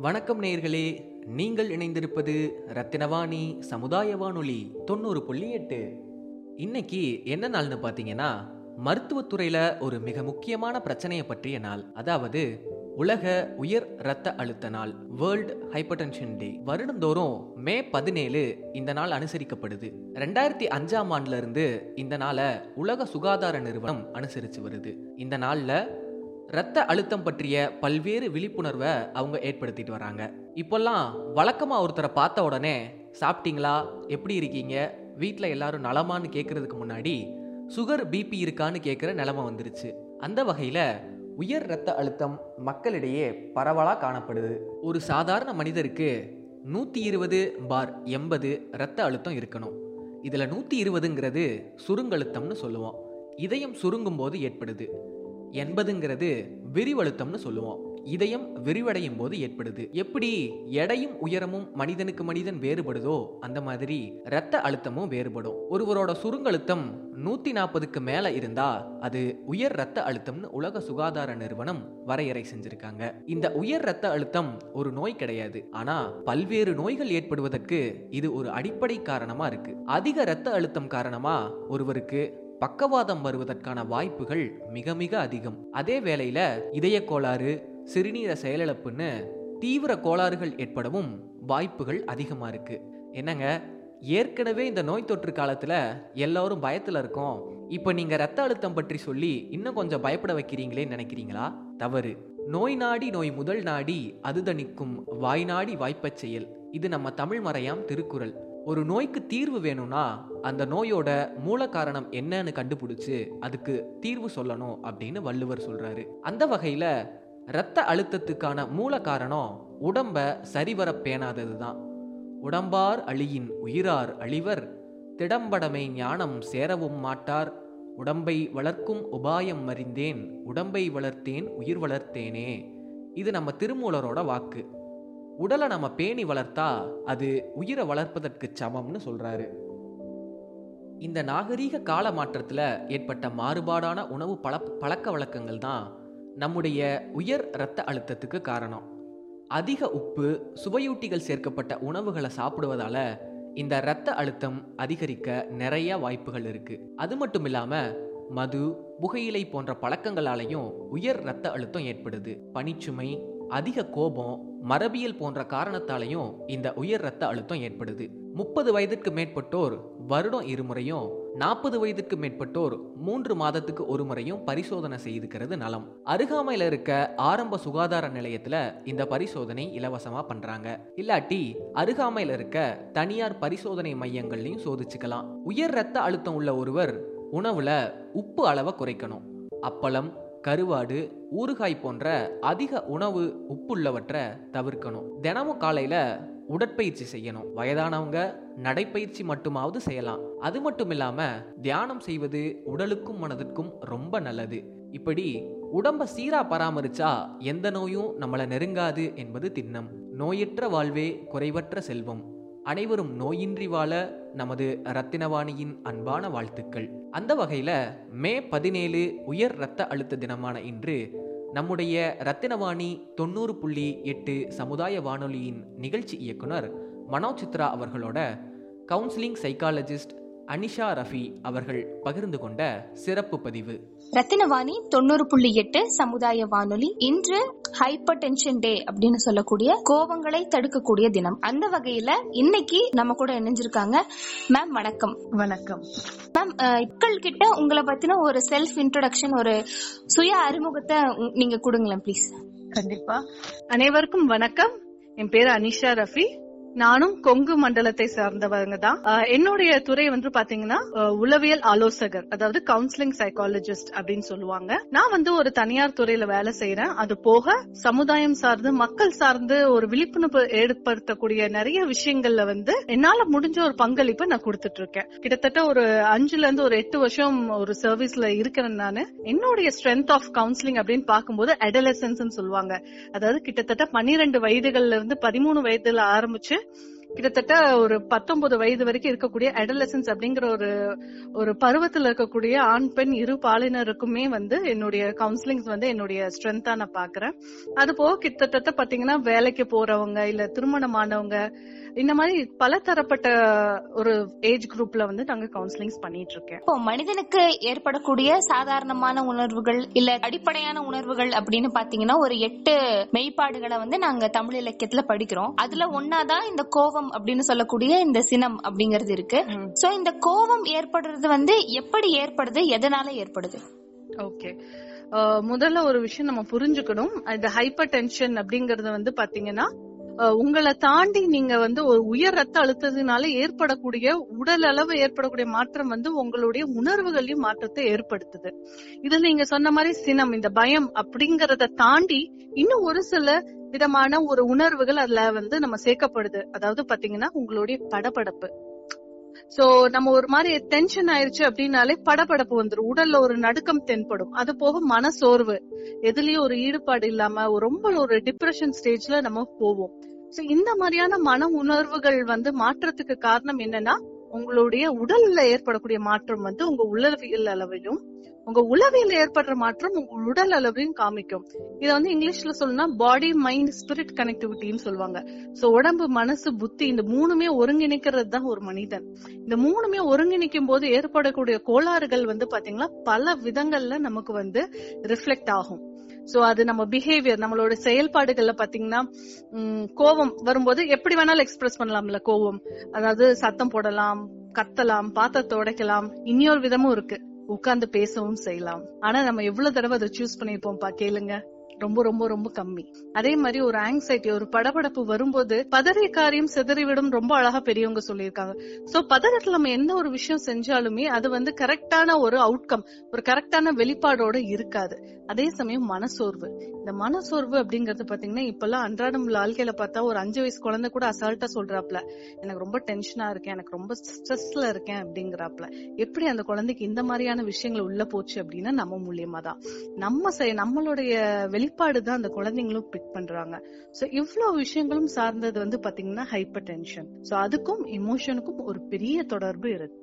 வணக்கம் நேயர்களே நீங்கள் இணைந்திருப்பது ரத்தினவாணி சமுதாய வானொலி தொண்ணூறு புள்ளி எட்டு. இன்னைக்கு என்ன நாள்னு பார்த்தீங்கன்னா மருத்துவத்துறையில் ஒரு மிக முக்கியமான பிரச்சனையை பற்றிய நாள். அதாவது உலக உயர் இரத்த அழுத்த நாள் வேர்ல்ட் ஹைப்பர்டென்ஷன் டே வருடந்தோறும் மே பதினேழு இந்த நாள் அனுசரிக்கப்படுது. ரெண்டாயிரத்தி அஞ்சாம் ஆண்டுல இருந்து இந்த நாளை உலக சுகாதார நிறுவனம் அனுசரித்து வருது. இந்த நாளில் இரத்த அழுத்தம் பற்றிய பல்வேறு விழிப்புணர்வை அவங்க ஏற்படுத்திட்டு வராங்க. இப்போல்லாம் வழக்கமாக ஒருத்தரை பார்த்த உடனே சாப்பிட்டீங்களா? எப்படி இருக்கீங்க? வீட்டில் எல்லாரும் நலமான்னு கேட்கறதுக்கு முன்னாடி சுகர் பிபி இருக்கான்னு கேட்குற நிலமை வந்துருச்சு. அந்த வகையில் உயர் இரத்த அழுத்தம் மக்களிடையே பரவலாக காணப்படுது. ஒரு சாதாரண மனிதருக்கு நூற்றி இருபது பார் எண்பது இரத்த அழுத்தம் இருக்கணும். இதில் நூற்றி இருபதுங்கிறது சுருங்கழுத்தம்னு சொல்லுவோம். இதயம் சுருங்கும் போது ஏற்படுது. எண்பதுங்கிறது விரிவழுத்தம்னு சொல்லுவோம். இதயம் விரிவடையும் போது ஏற்படுது. எப்படி? எடையும் உயரமும் மனிதனுக்கு மனிதன் வேறுபடுதோ அந்த மாதிரி இரத்த அழுத்தமும் வேறுபடும். ஒருவரோட சுருங்கழுத்தம் நூத்தி நாற்பதுக்கு மேல இருந்தா அது உயர் இரத்த அழுத்தம்னு உலக சுகாதார நிறுவனம் வரையறை செஞ்சிருக்காங்க. இந்த உயர் இரத்த அழுத்தம் ஒரு நோய் கிடையாது. ஆனா பல்வேறு நோய்கள் ஏற்படுவதற்கு இது ஒரு அடிப்படை காரணமா இருக்கு. அதிக இரத்த அழுத்தம் காரணமா ஒருவருக்கு பக்கவாதம் வருவதற்கான வாய்ப்புகள் மிக மிக அதிகம். அதே வேளையில இதய கோளாறு சிறுநீர செயலிழப்புன்னு தீவிர கோளாறுகள் ஏற்படவும் வாய்ப்புகள் அதிகமா இருக்கு. என்னங்க? ஏற்கனவே இந்த நோய் தொற்று காலத்துல எல்லாரும் பயத்துல இருக்கோம். இப்போ நீங்க ரத்த அழுத்தம் பற்றி சொல்லி இன்னும் கொஞ்சம் பயப்பட வைக்கிறீங்களேன்னு நினைக்கிறீங்களா? தவறு. நோய் நாடி நோய் முதல் நாடி அது தணிக்கும் வாய் நாடி வாய்ப்பச் செயல். இது நம்ம தமிழ் மறையாம் திருக்குறள். ஒரு நோய்க்கு தீர்வு வேணும்னா அந்த நோயோட மூல காரணம் என்னன்னு கண்டுபிடிச்சு அதுக்கு தீர்வு சொல்லணும் அப்படின்னு வள்ளுவர் சொல்றாரு. அந்த வகையில இரத்த அழுத்தத்துக்கான மூல காரணம் உடம்ப சரிவர பேணாதது தான் உடம்பார் அழியின் உயிரார் அழிவர் திடம்படமை ஞானம் சேரவும் மாட்டார். உடம்பை வளர்க்கும் உபாயம் அறிந்தேன் உடம்பை வளர்த்தேன் உயிர் வளர்த்தேனே. இது நம்ம திருமூலரோட வாக்கு. உடலை நம்ம பேணி வளர்த்தா அது உயிரை வளர்ப்பதற்கு சமம்னு சொல்றாரு. இந்த நாகரீக கால மாற்றத்தில் ஏற்பட்ட மாறுபாடான உணவு பழ பழக்க வழக்கங்கள் தான் நம்முடைய உயர் இரத்த அழுத்தத்துக்கு காரணம். அதிக உப்பு சுவையூட்டிகள் சேர்க்கப்பட்ட உணவுகளை சாப்பிடுவதால இந்த இரத்த அழுத்தம் அதிகரிக்க நிறைய வாய்ப்புகள் இருக்கு. அது மட்டும் இல்லாம மது புகையிலை போன்ற பழக்கங்களாலையும் உயர் இரத்த அழுத்தம் ஏற்படுது. பனிச்சுமை அதிக கோபம் மரபியல் போன்ற காரணத்தாலையும் இந்த உயர் ரத்த அழுத்தம் ஏற்படுது. முப்பது வயதிற்கு மேற்பட்டோர் வருடம் இருமுறையும் நாற்பது வயதுக்கு மேற்பட்டோர் மூன்று மாதத்துக்கு ஒரு முறையும் பரிசோதனை செய்துக்கிறது நலம். அருகாமையில் இருக்க ஆரம்ப சுகாதார நிலையத்துல இந்த பரிசோதனை இலவசமா பண்றாங்க. இல்லாட்டி அருகாமையில் இருக்க தனியார் பரிசோதனை மையங்கள்லையும் சோதிச்சுக்கலாம். உயர் ரத்த அழுத்தம் உள்ள ஒருவர் உணவுல உப்பு அளவை குறைக்கணும். அப்பளம் கருவாடு ஊறுகாய் போன்ற அதிக உணவு உப்புள்ளவற்றை தவிர்க்கணும். தினமும் காலையில உடற்பயிற்சி செய்யணும். வயதானவங்க நடைப்பயிற்சி மட்டுமாவது செய்யலாம். அது மட்டும் இல்லாம தியானம் செய்வது உடலுக்கும் மனதிற்கும் ரொம்ப நல்லது. இப்படி உடம்ப சீரா பராமரிச்சா எந்த நோயும் நம்மளை நெருங்காது என்பது திண்ணம். நோயற்ற வாழ்வே குறைவற்ற செல்வம். அனைவரும் நோயின்றி வாழ நமது ரத்தினவாணியின் அன்பான வாழ்த்துக்கள். அந்த வகையில மே பதினேழு உயர் இரத்த அழுத்த தினமான இன்று நம்முடைய ரத்தினவாணி தொண்ணூறு புள்ளி எட்டு சமுதாய வானொலியின் நிகழ்ச்சி இயக்குனர் மனோ சித்ரா அவர்களோட கவுன்சிலிங் சைக்காலஜிஸ்ட் அனிஷா ரஃபி அவர்கள் பகிர்ந்து கொண்ட சிறப்பு பதிவு. ரத்தினவாணி தொண்ணூறு புள்ளி எட்டு சமுதாய வானொலி. இன்று ஹைப்பர் டென்ஷன் டே அப்படின்னு சொல்லக்கூடிய கோபங்களை தடுக்கக்கூடிய தினம். அந்த வகையில இன்னைக்கு நம்ம கூட இணைஞ்சிருக்காங்க. மேம் வணக்கம். வணக்கம். மேம் மக்கள் கிட்ட உங்களை பத்தின ஒரு செல்ஃப் இன்ட்ரோடக்ஷன் ஒரு சுய அறிமுகத்தை நீங்க கொடுங்களேன் ப்ளீஸ் கண்டிப்பா. அனைவருக்கும் வணக்கம். என் பேரு அனிஷா ரஃபி. நானும் கொங்கு மண்டலத்தை சார்ந்தவங்க தான். என்னுடைய துறை வந்து பாத்தீங்கன்னா உளவியல் ஆலோசகர் அதாவது கவுன்சிலிங் சைக்காலஜிஸ்ட் அப்படின்னு சொல்லுவாங்க. நான் வந்து ஒரு தனியார் துறையில வேலை செய்யறேன் அது போக சமுதாயம் சார்ந்து மக்கள் சார்ந்து ஒரு விழிப்புணர்வு ஏற்படுத்தக்கூடிய நிறைய விஷயங்கள்ல வந்து என்னால முடிஞ்ச ஒரு பங்களிப்பை நான் கொடுத்துட்டு இருக்கேன் கிட்டத்தட்ட ஒரு அஞ்சுல இருந்து ஒரு எட்டு வருஷம் ஒரு சர்வீஸ்ல இருக்கிறேன் நானு. என்னுடைய ஸ்ட்ரென்த் ஆஃப் கவுன்சிலிங் அப்படின்னு பார்க்கும்போது அடலசன்ஸ் சொல்லுவாங்க. அதாவது கிட்டத்தட்ட பன்னிரெண்டு வயதுகள்ல இருந்து பதிமூணு வயதுல ஆரம்பிச்சு கிட்டத்தட்ட ஒரு பத்தொன்பது வயது வரைக்கும் இருக்கக்கூடிய அடலசன்ஸ் அப்படிங்கிற ஒரு ஒரு பருவத்துல இருக்கக்கூடிய ஆண் பெண் இரு பாலினருக்குமே வந்து என்னுடைய கவுன்சிலிங்ஸ் வந்து என்னுடைய ஸ்ட்ரென்த்தா நான் பாக்குறேன். அது போக கிட்டத்தட்ட பாத்தீங்கன்னா வேலைக்கு போறவங்க இல்ல திருமணமானவங்க இந்த மாதிரி பல தரப்பட்ட ஒரு ஏஜ் குரூப்ல வந்து நாங்க கவுன்சிலிங்ஸ் பண்ணிட்டு இருக்கேன் இப்போ மனிதனுக்கு ஏற்படக்கூடிய சாதாரணமான உணர்வுகள் இல்ல அடிப்படையான உணர்வுகள் அப்படின்னு பாத்தீங்கன்னா ஒரு எட்டு மெய்ப்பாடுகளை வந்து நாங்க தமிழ் இலக்கியத்துல படிக்கிறோம். அதுல ஒன்னாதான் இந்த கோபம் அப்படின்னு சொல்லக்கூடிய இந்த சினம் அப்படிங்கிறது இருக்கு. சோ இந்த கோபம் ஏற்படுறது வந்து எப்படி ஏற்படுது? எதனால ஏற்படுது? ஓகே. முதல்ல ஒரு விஷயம் நம்ம புரிஞ்சுக்கணும். இந்த ஹைப்பர் டென்ஷன் அப்படிங்கறது வந்து பாத்தீங்கன்னா உங்களை தாண்டி நீங்க வந்து ஒரு உயர் ரத்த அழுத்தத்தினால ஏற்படக்கூடிய உடல் அளவு ஏற்படக்கூடிய மாற்றம் வந்து உங்களுடைய உணர்வுகளையும் மாற்றத்தை ஏற்படுத்துது. இது நீங்க சொன்ன மாதிரி சினம் இந்த பயம் அப்படிங்கறத தாண்டி இன்னும் ஒரு சில விதமான ஒரு உணர்வுகள் அதுல வந்து நம்ம சேர்க்கப்படுது. அதாவது பாத்தீங்கன்னா உங்களுடைய படபடப்பு. சோ நம்ம ஒரு மாதிரி டென்ஷன் ஆயிருச்சு அப்படின்னாலே படபடப்பு வந்துரும். உடல்ல ஒரு நடுக்கம் தென்படும். அது போக மனசோர்வு. எதுலயும் ஒரு ஈடுபாடு இல்லாம ஒரு ரொம்ப ஒரு டிப்ரெஷன் ஸ்டேஜ்ல நம்ம போவோம். சோ இந்த மாதிரியான மன உணர்வுகள் வந்து மாற்றத்துக்கு காரணம் என்னன்னா உங்களுடைய உடல்ல ஏற்படக்கூடிய மாற்றம் வந்து உங்க உளவியல் அளவிலும் உங்க உளவியல் ஏற்படுற மாற்றம் உங்க உடல் அளவையும் காமிக்கும். இதை வந்து இங்கிலீஷ்ல சொல்லணும்னா பாடி மைண்ட் ஸ்பிரிட் கனெக்டிவிட்டின்னு சொல்லுவாங்க. சோ உடம்பு மனசு புத்தி இந்த மூணுமே ஒருங்கிணைக்கிறது தான் ஒரு மனிதன். இந்த மூணுமே ஒருங்கிணைக்கும் போது ஏற்படக்கூடிய கோளாறுகள் வந்து பாத்தீங்கன்னா பல விதங்கள்ல நமக்கு வந்து ரிஃப்ளெக்ட் ஆகும். சோ அது நம்ம பிஹேவியர் நம்மளோட செயல்பாடுகள்ல பாத்தீங்கன்னா உம், கோவம் வரும்போது எப்படி வேணாலும் எக்ஸ்பிரஸ் பண்ணலாம்ல கோவம் அதாவது சத்தம் போடலாம் கத்தலாம் பாத்திரத்தை உடைக்கலாம் இன்னொரு விதமும் இருக்கு. உட்கார்ந்து பேசவும் செய்யலாம். ஆனா நம்ம எவ்வளவு தடவை அதை சூஸ் பண்ணிருப்போம்ப்பா கேளுங்க. ரொம்ப ரொம்ப ரொம்ப கம்மி. அதே மாதிரி ஒரு ஆங்ஸைட்டி ஒரு படபடப்பு வரும்போது பதறிய காரியம் சிதறிவிடும் ரொம்ப அழகா பெரியவங்க சொல்லியிருக்காங்க. சோ பதறத்துல நம்ம என்ன ஒரு விஷயம் செஞ்சாலுமே அது வந்து கரெக்டான ஒரு அவுட்கம் ஒரு கரெக்டான வெளிப்பாடோட இருக்காது. அதே சமயம் மனசோர்வு. இந்த மனசோர்வு அப்படிங்கறது பாத்தீங்கன்னா இப்பெல்லாம் அன்றாடம் வாழ்க்கையில பார்த்தா ஒரு அஞ்சு வயசு குழந்தை கூட அசால்ட்டா சொல்றாப்ல எனக்கு ரொம்ப டென்ஷனா இருக்கேன் எனக்கு ரொம்ப ஸ்ட்ரெஸ்ல இருக்கேன் அப்படிங்கிறாப்ல. எப்படி அந்த குழந்தைக்கு இந்த மாதிரியான விஷயங்கள் உள்ள போச்சு அப்படின்னா நம்ம மூலியமா தான். நம்ம நம்மளுடைய வெளிப்பாடு தான் அந்த குழந்தைங்களும் பிக் பண்றாங்க. சோ இவ்வளவு விஷயங்களும் சார்ந்தது வந்து பாத்தீங்கன்னா ஹைப்பர் டென்ஷன் சோ அதுக்கும் இமோஷனுக்கும் ஒரு பெரிய தொடர்பு இருக்கு.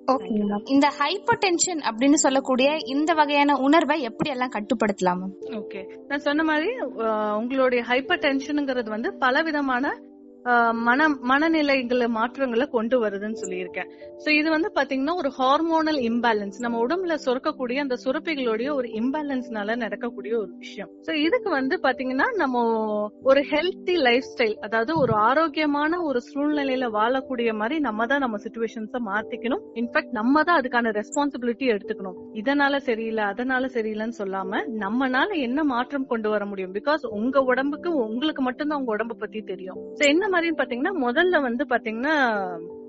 இந்த ஹைப்பர் டென்ஷன் அப்படின்னு சொல்லக்கூடிய இந்த வகையான உணர்வை எப்படி எல்லாம் கட்டுப்படுத்தலாம் ஓகே நான் சொன்ன மாதிரி உங்களுடைய ஹைப்பர் டென்ஷனுங்கிறது வந்து பலவிதமான விதமான மன மனநிலைகள மாற்றங்களை கொண்டு வருதுன்னு சொல்லியிருக்கேன். சோ இது வந்து பாத்தீங்கன்னா ஒரு ஹார்மோனல் இம்பேலன்ஸ் நம்ம உடம்புல சுரக்கக்கூடிய அந்த சுரப்பிகளுடைய ஒரு இம்பேலன்ஸ்னால நடக்கக்கூடிய ஒரு விஷயம். சோ இதுக்கு வந்து பாத்தீங்கன்னா நம்ம ஒரு ஹெல்த்தி லைஃப் ஸ்டைல் அதாவது ஒரு ஆரோக்கியமான ஒரு சூழ்நிலையில வாழக்கூடிய மாதிரி நம்ம தான் நம்ம சுச்சுவேஷன்ஸ மாத்திக்கணும். இன்ஃபேக்ட் நம்ம தான் அதுக்கான ரெஸ்பான்சிபிலிட்டி எடுத்துக்கணும். இதனால சரியில்லை அதனால சரியில்லைன்னு சொல்லாம நம்மனால என்ன மாற்றம் கொண்டு வர முடியும்? பிகாஸ் உங்க உடம்புக்கு உங்களுக்கு மட்டும்தான் உங்க உடம்ப பத்தி தெரியும். என்ன மாதிரின்னு பாத்தீங்கன்னா முதல்ல வந்து பாத்தீங்கன்னா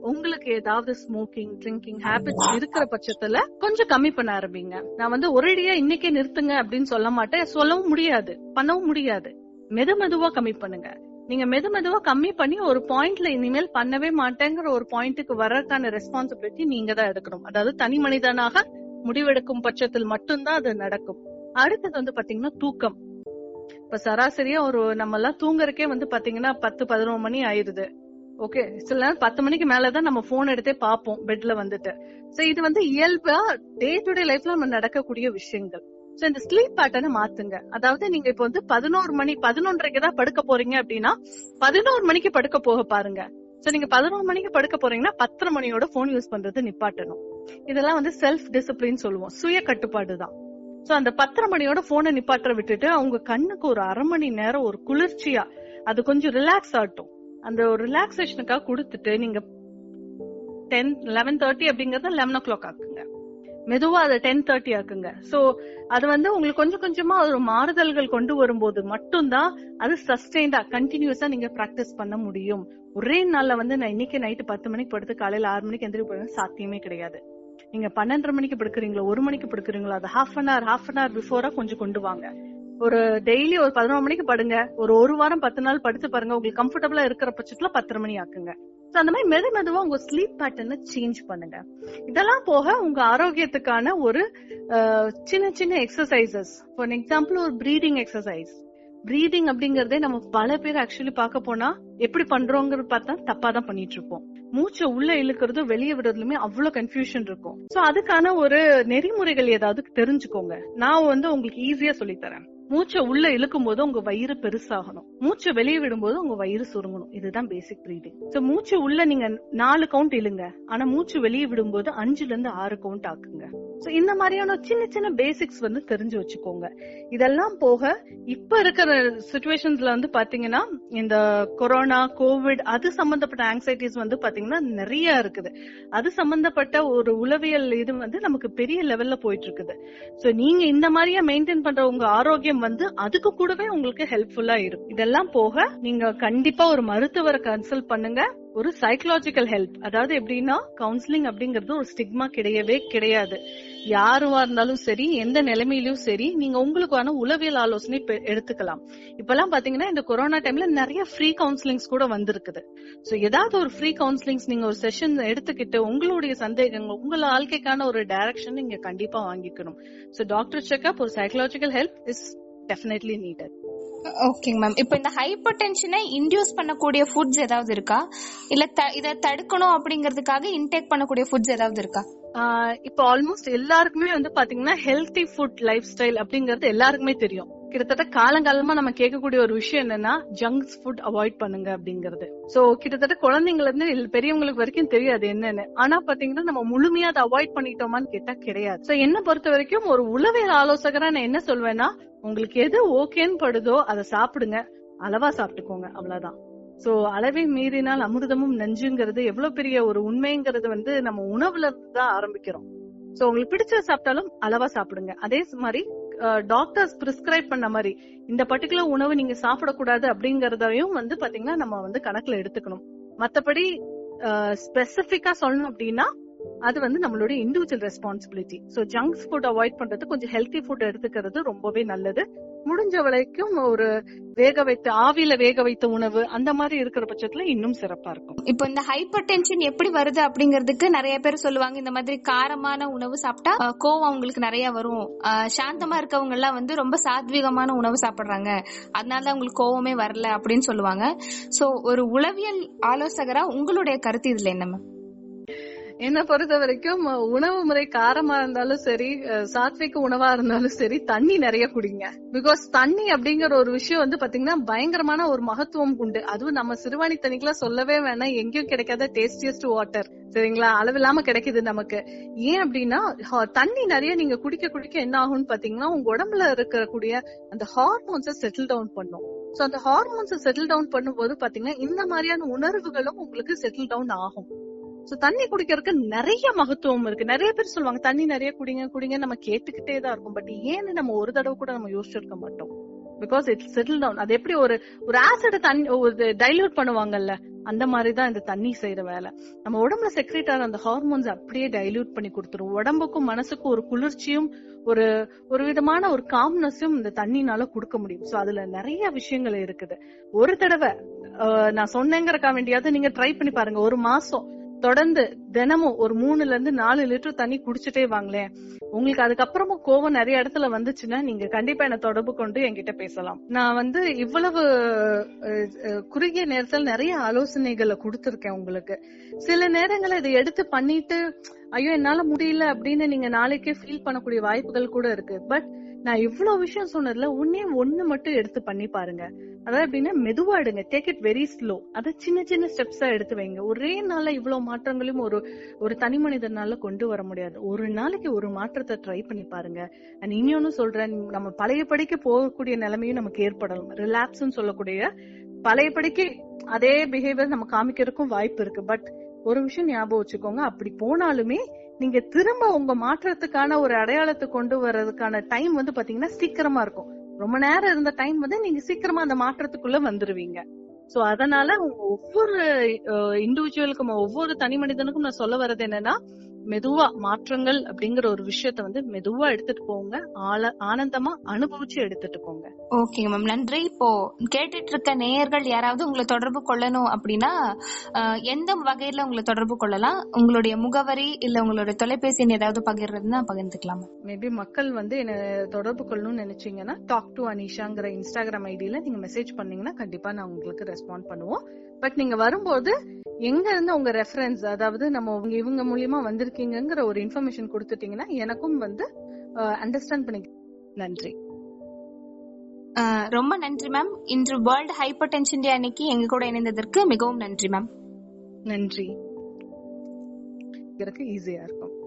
உங்களுக்கு ஏதாவது ஸ்மோக்கிங் ட்ரிங்கிங் ஹேபிட்ஸ் இருக்கிற பட்சத்துல கொஞ்சம் கம்மி பண்ண ஆரம்பிங்க. நான் வந்து ஒரேடியா இன்னைக்கே நிறுத்துங்க அப்படின்னு சொல்ல மாட்டேன். சொல்லவும் முடியாது. பண்ணவும் முடியாது. மெது மெதுவா கம்மி பண்ணுங்க. நீங்க மெது மெதுவா கம்மி பண்ணி ஒரு பாயிண்ட்ல இனிமேல் பண்ணவே மாட்டேங்கிற ஒரு பாயிண்ட்டுக்கு வர்றதுக்கான ரெஸ்பான்சிபிலிட்டி நீங்க தான் எடுக்கணும். அதாவது தனி மனிதனாக முடிவெடுக்கும் பட்சத்தில் மட்டும்தான் அது நடக்கும். அடுத்தது வந்து பாத்தீங்கன்னா தூக்கம். இப்ப சராசரியா ஒரு நம்ம எல்லாம் தூங்குறக்கே வந்து பாத்தீங்கன்னா பத்து பதினோரு மணி ஆயிருது. ஓகே சில நேரம் பத்து மணிக்கு மேலதான் நம்ம போன் எடுத்தே பாப்போம் பெட்ல வந்துட்டு. சோ இது வந்து இயல்பா டே டு டே லைஃப்ல நம்ம நடக்கக்கூடிய விஷயங்கள். சோ இந்த ஸ்லீப் பேட்டர்னை மாத்துங்க. அதாவது நீங்க இப்ப வந்து பதினோரு மணி பதினொன்றரைக்கு தான் படுக்க போறீங்க அப்படின்னா பதினோரு மணிக்கு படுக்க போக பாருங்க. சோ நீங்க பதினோரு மணிக்கு படுக்க போறீங்கன்னா பத்தரை மணியோட போன் யூஸ் பண்றது நிப்பாட்டணும். இதெல்லாம் வந்து செல்ஃப் டிசிப்ளின் சொல்லுவோம். சுய கட்டுப்பாடு தான். சோ அந்த பத்தரை மணியோட போனை நிப்பாட்ட விட்டுட்டு அவங்க கண்ணுக்கு ஒரு அரை மணி நேரம் ஒரு குளிர்ச்சியா அது கொஞ்சம் ரிலாக்ஸ் ஆகட்டும். அந்த ஒரு ரிலாக்ஸேஷனுக்காக கொடுத்துட்டு நீங்க டென் லெவன் தேர்ட்டி அப்படிங்கறத லெவன் ஓ கிளாக் ஆக்குங்க. மெதுவா அதை டென் தேர்ட்டி ஆக்குங்க. சோ அது வந்து உங்களுக்கு கொஞ்சம் கொஞ்சமா ஒரு மாறுதல்கள் கொண்டு வரும்போது மட்டும்தான் அது சஸ்டெயின்டா கண்டினியூஸா நீங்க பிராக்டிஸ் பண்ண முடியும். ஒரே நாள்ல வந்து நான் இன்னைக்கு நைட்டு பத்து மணிக்கு படுத்து காலையில ஆறு மணிக்கு எந்திரி போறது சாத்தியமே கிடையாது. நீங்க பன்னெண்டரை மணிக்கு படுக்கிறீங்களோ ஒரு மணிக்கு படுக்கிறீங்களோ அது half an hour half an hour பிஃபோரா கொஞ்சம் கொண்டு வாங்க. ஒரு டெய்லி ஒரு பதினோரு மணிக்கு படுங்க. ஒரு ஒரு வாரம் பத்து நாள் படுத்து பாருங்க. உங்களுக்கு கம்ஃபர்டபுளா இருக்கிற பட்சத்துல பத்தரை மணி ஆக்குங்க. So, அந்த மாதிரி மெது மெதுவா உங்க ஸ்லீப் பேட்டர்னை சேஞ்ச் பண்ணுங்க. இதெல்லாம் போக உங்க ஆரோக்கியத்துக்கான ஒரு சின்ன சின்ன எக்ஸசைசஸ் ஃபார் எக்ஸாம்பிள் ஒரு ப்ரீதிங் எக்ஸசைஸ் பிரீதிங் அப்படிங்கறதே நம்ம பல பேர் ஆக்சுவலி பார்க்க போனா எப்படி பண்றோங்கிறது பார்த்தா தப்பா தான் பண்ணிட்டு இருப்போம். மூச்சை உள்ள இழுக்கிறதும் வெளியே விடுறதுலுமே அவ்வளவு கன்ஃபியூஷன் இருக்கும். சோ அதுக்கான ஒரு நெறிமுறைகள் ஏதாவது தெரிஞ்சுக்கோங்க. நான் வந்து உங்களுக்கு ஈஸியா சொல்லி தரேன். மூச்சை உள்ள இழுக்கும் போது உங்க வயிறு பெருசாகணும். மூச்சை வெளியே விடும்போது உங்க வயிறு சுருங்கணும். இதுதான் பேசிக் பிரீதிங் சோ மூச்சு உள்ள நீங்க நாலு கவுண்ட் இழுங்க. ஆனா மூச்சு வெளியே விடும்போது அஞ்சுல இருந்து ஆறு கவுண்ட் ஆக்குங்க. சோ இந்த மாதிரியான சின்ன சின்ன பேசிக்ஸ் வந்து தெரிஞ்சு வச்சுக்கோங்க. இதெல்லாம் போக இப்ப இருக்கிற சுச்சுவேஷன்ஸ்ல வந்து பாத்தீங்கன்னா இந்த கொரோனா கோவிட் அது சம்பந்தப்பட்ட ஆங்ஸைட்டிஸ் வந்து பாத்தீங்கன்னா நிறைய இருக்குது. அது சம்பந்தப்பட்ட ஒரு உளவியல் இது வந்து நமக்கு பெரிய லெவல்ல போயிட்டு இருக்குது சோ நீங்க இந்த மாதிரியா மெயின்டைன் பண்ற உங்க ஆரோக்கியம் வந்து அதுக்கு கூடவே உங்களுக்கு ஹெல்ப்ஃபுல்லா இருக்கும். இதெல்லாம் போக நீங்க கண்டிப்பா ஒரு மருத்துவரை கன்சல்ட் பண்ணுங்க. ஒரு சைக்கலாஜிக்கல் ஹெல்ப் அதாவது எப்படின்னா கவுன்சிலிங் அப்படிங்கிறது ஒரு ஸ்டிக்மா கிடையவே கிடையாது. யாருவா இருந்தாலும் சரி எந்த நிலைமையிலும் சரி நீங்க உங்களுக்கான உளவியல் ஆலோசனை பெ- எடுத்துக்கலாம். இப்பெல்லாம் பாத்தீங்கன்னா இந்த கொரோனா டைம்ல நிறைய ஃப்ரீ கவுன்சிலிங்ஸ் கூட வந்திருக்குது. சோ ஏதாவது ஒரு ஃப்ரீ கவுன்சிலிங்ஸ் நீங்க ஒரு செஷன் எடுத்துக்கிட்டு உங்களுடைய சந்தேகங்கள் உங்கள வாழ்க்கைக்கான ஒரு டைரக்ஷன் நீங்க கண்டிப்பா வாங்கிக்கணும். சோ டாக்டர் செக்அப் ஒரு psychological help is definitely needed ஓகேங்க மேம் இப்போ இந்த ஹைப்பர் டென்ஷனை இன்டியூஸ் பண்ணக்கூடிய ஃபுட்ஸ் ஏதாவது இருக்கா? இல்ல த- தடுக்கணும் அப்படிங்கிறதுக்காக இன்டேக் பண்ணக்கூடிய ஃபுட்ஸ் ஏதாவது இருக்கா? இப்போ ஆல்மோஸ்ட் எல்லாருக்குமே வந்து பாத்தீங்கன்னா ஹெல்தி ஃபுட் லைஃப் ஸ்டைல் அப்படிங்கறது எல்லாருக்குமே தெரியும். கிட்டத்தட்ட காலங்காலமா நம்ம கேட்கக்கூடிய ஒரு விஷயம் என்னன்னா ஜங்க்ஸ் ஃபுட் அவாய்ட் பண்ணுங்க அப்படிங்கறது. சோ கிட்டத்தட்ட குழந்தைங்கள இருந்து பெரியவங்களுக்கு வரைக்கும் தெரியாது என்னன்னு. ஆனா பாத்தீங்கன்னா நம்ம முழுமையா அதை அவாய்ட் பண்ணிட்டோமான்னு கேட்டா கிடையாது. சோ என்ன பொறுத்த வரைக்கும் ஒரு உளவியல் ஆலோசகரா நான் என்ன சொல்வேன்னா உங்களுக்கு எது ஓகேன்னு படுதோ அதை சாப்பிடுங்க. அளவா சாப்பிட்டுக்கோங்க அவ்வளவுதான். சோ அளவை மீறினால் அமிர்தமும் நஞ்சுங்கிறது எவ்வளவு பெரிய ஒரு உண்மைங்கிறது வந்து நம்ம உணவுல இருந்து தான் ஆரம்பிக்கிறோம். சோ உங்களுக்கு பிடிச்ச சாப்பிட்டாலும் அளவா சாப்பிடுங்க. அதே மாதிரி டாக்டர்ஸ் பிரிஸ்கிரைப் பண்ண மாதிரி இந்த பர்டிகுலர் உணவு நீங்க சாப்பிடக்கூடாது அப்படிங்கறதையும் வந்து பாத்தீங்கன்னா நம்ம வந்து கணக்குல எடுத்துக்கணும். மத்தபடி ஸ்பெசிபிக்கா சொல்லணும் அப்படின்னா அது வந்து நம்மளுடைய individual responsibility so junks food avoid பண்றது கொஞ்சம் ஹெல்த்தி ஃபுட் எடுத்துக்கிறது ரொம்பவே நல்லது. முடிஞ்ச வரைக்கும் ஒரு வேக வைத்த ஆவியில வேக வைத்த உணவு அந்த மாதிரி இருக்கிற பட்சத்துல இன்னும் சிறப்பா இருக்கும். இப்போ இந்த ஹைப்பர் டென்ஷன் எப்படி வருது அப்படிங்கறதுக்கு நிறைய பேர் சொல்லுவாங்க இந்த மாதிரி காரமான உணவு சாப்பிட்டா கோவம் அவங்களுக்கு நிறைய வரும். சாந்தமா இருக்கவங்க எல்லாம் வந்து ரொம்ப சாத்வீகமான உணவு சாப்பிடுறாங்க. அதனால தான் அவங்களுக்கு கோவமே வரல அப்படின்னு சொல்லுவாங்க. சோ ஒரு உளவியல் ஆலோசகரா உங்களுடைய கருத்து இதுல என்ன மேம் என்ன பொறுத்த வரைக்கும் உணவு முறை காரமா இருந்தாலும் சரி சாத்விக உணவா இருந்தாலும் சரி தண்ணி நிறைய குடிங்க. பிகாஸ் தண்ணி அப்படிங்கிற ஒரு விஷயம் வந்து பாத்தீங்கன்னா பயங்கரமான ஒரு மகத்துவம் உண்டு. அதுவும் நம்ம சிறுவாணி தண்ணிக்கெல்லாம் சொல்லவே வேணாம். எங்கேயும் கிடைக்காத டேஸ்டியஸ்ட் வாட்டர் சரிங்களா? அளவில்லாம கிடைக்குது நமக்கு. ஏன் அப்படின்னா தண்ணி நிறைய நீங்க குடிக்க குடிக்க என்ன ஆகும்னு பாத்தீங்கன்னா உங்க உடம்புல இருக்கக்கூடிய அந்த ஹார்மோன்ஸை செட்டில் டவுன் பண்ணும். சோ அந்த ஹார்மோன்ஸ் செட்டில் டவுன் பண்ணும்போது பாத்தீங்கன்னா இந்த மாதிரியான உணர்வுகளும் உங்களுக்கு செட்டில் டவுன் ஆகும். சோ தண்ணி குடிக்கிறதுக்கு நிறைய மகத்துவம் இருக்கு. நிறைய பேர் சொல்லுவாங்க தண்ணி நிறைய குடிங்க குடிங்க நம்ம கேட்டுக்கிட்டே தான் இருக்கும். பட் ஏன்னு நம்ம ஒரு தடவை கூட நம்ம யோசிச்சிருக்க மாட்டோம். பிகாஸ் இட்ஸ் செட்டில் டவுன் அது எப்படி ஒரு ஒரு ஆசிட தண்ணி ஒரு டைல்யூட் பண்ணுவாங்கல்ல அந்த மாதிரி தான் இந்த தண்ணி செய்யற வேலை. நம்ம உடம்புல செக்ரேட் ஆகிற அந்த ஹார்மோன்ஸ் அப்படியே டைல்யூட் பண்ணி கொடுத்துரும். உடம்புக்கும் மனசுக்கும் ஒரு குளிர்ச்சியும் ஒரு ஒரு விதமான ஒரு காம்னஸும் இந்த தண்ணினால கொடுக்க முடியும். சோ அதுல நிறைய விஷயங்கள் இருக்குது. ஒரு தடவை நான் சொன்னேங்கிறக்கா வேண்டியாவது நீங்க ட்ரை பண்ணி பாருங்க. ஒரு மாசம் தொடர்ந்து தினமும் ஒரு மூணுல இருந்து நாலு லிட்டர் தண்ணி குடிச்சிட்டே வாங்களேன் உங்களுக்கு அதுக்கப்புறமும் கோவம் நிறைய இடத்துல வந்துச்சுன்னா நீங்க கண்டிப்பா என்ன தொடர்பு கொண்டு என்கிட்ட பேசலாம். நான் வந்து இவ்வளவு குறுகிய நேரத்தில் நிறைய ஆலோசனைகளை கொடுத்திருக்கேன் உங்களுக்கு. சில நேரங்கள்ல இதை எடுத்து பண்ணிட்டு ஐயோ என்னால முடியல அப்படின்னு நீங்க நாளைக்கே ஃபீல் பண்ணக்கூடிய வாய்ப்புகள் கூட இருக்கு. பட் நான் இவ்வளவு விஷயம் சொன்னதுல ஒன்னே ஒண்ணு மட்டும் எடுத்து பண்ணி பாருங்க. அதாவது எப்படின்னா மெதுவா எடுங்க. டேக் இட் வெரி ஸ்லோ அதை சின்ன சின்ன ஸ்டெப்ஸா எடுத்து வைங்க. ஒரே நாள்ல இவ்வளவு மாற்றங்களையும் ஒரு ஒரு தனி மனிதனால கொண்டு வர முடியாது. ஒரு நாளைக்கு ஒரு மாற்றத்தை ட்ரை பண்ணி பாருங்க. அண்ட் இன்னொன்னு சொல்றேன். நம்ம பழையபடிக்கு போகக்கூடிய நிலைமையும் நமக்கு ஏற்படலாம். ரிலாப்ஸ்னு சொல்லக்கூடிய பழையபடிக்கு அதே பிஹேவியர் நம்ம காமிக்கிறதுக்கும் வாய்ப்பு இருக்கு. பட் ஒரு விஷயம் ஞாபகம் வச்சுக்கோங்க. அப்படி போனாலுமே நீங்க திரும்ப உங்க மாற்றத்துக்கான ஒரு அடையாளத்தை கொண்டு வர்றதுக்கான டைம் வந்து பாத்தீங்கன்னா சீக்கிரமா இருக்கும். ரொம்ப நேரம் இருந்த டைம் வந்து நீங்க சீக்கிரமா அந்த மாற்றத்துக்குள்ள வந்துருவீங்க. சோ அதனால ஒவ்வொரு இண்டிவிஜுவலுக்கும் ஒவ்வொரு தனி மனிதனுக்கும் நான் சொல்ல வர்றது என்னன்னா மெதுவா மாற்றங்கள் அப்படிங்கிற ஒரு விஷயத்த வந்து மெதுவா எடுத்துட்டு போங்க. ஆல ஆனந்தமா அனுபவிச்சு எடுத்துட்டு போங்க. ஓகேங்க மேம் நன்றி. இப்போ கேட்டுட்டு இருக்க நேயர்கள் யாராவது உங்களை தொடர்பு கொள்ளணும் அப்படின்னா எந்த வகையில உங்களை தொடர்பு கொள்ளலாம்? உங்களுடைய முகவரி இல்ல உங்களுடைய தொலைபேசி எண் ஏதாவது பகிர்றதுன்னா பகிர்ந்துக்கலாம் மேபி மக்கள் வந்து என்ன தொடர்பு கொள்ளணும்னு நினைச்சீங்கன்னா டாக் டு அனிஷாங்கிற இன்ஸ்டாகிராம் ஐடியில நீங்க மெசேஜ் பண்ணீங்கன்னா கண்டிப்பா நான் உங்களுக்கு ரெஸ்பாண்ட் பண்ணுவோம். பட் நீங்க வரும்போது எங்க இருந்து உங்க ரெஃபரன்ஸ் அதாவது நம்ம இவங்க மூலியமா வந்திருக்கீங்கங்கிற ஒரு இன்ஃபர்மேஷன் கொடுத்துட்டீங்கன்னா எனக்கும் வந்து அண்டர்ஸ்டாண்ட் பண்ணி நன்றி. ரொம்ப நன்றி மேம் இன்று வேர்ல்ட் ஹைப்பர் டென்ஷன் டே அன்னைக்கு எங்க கூட இணைந்ததற்கு மிகவும் நன்றி மேம் நன்றி. ஈஸியா இருக்கும்.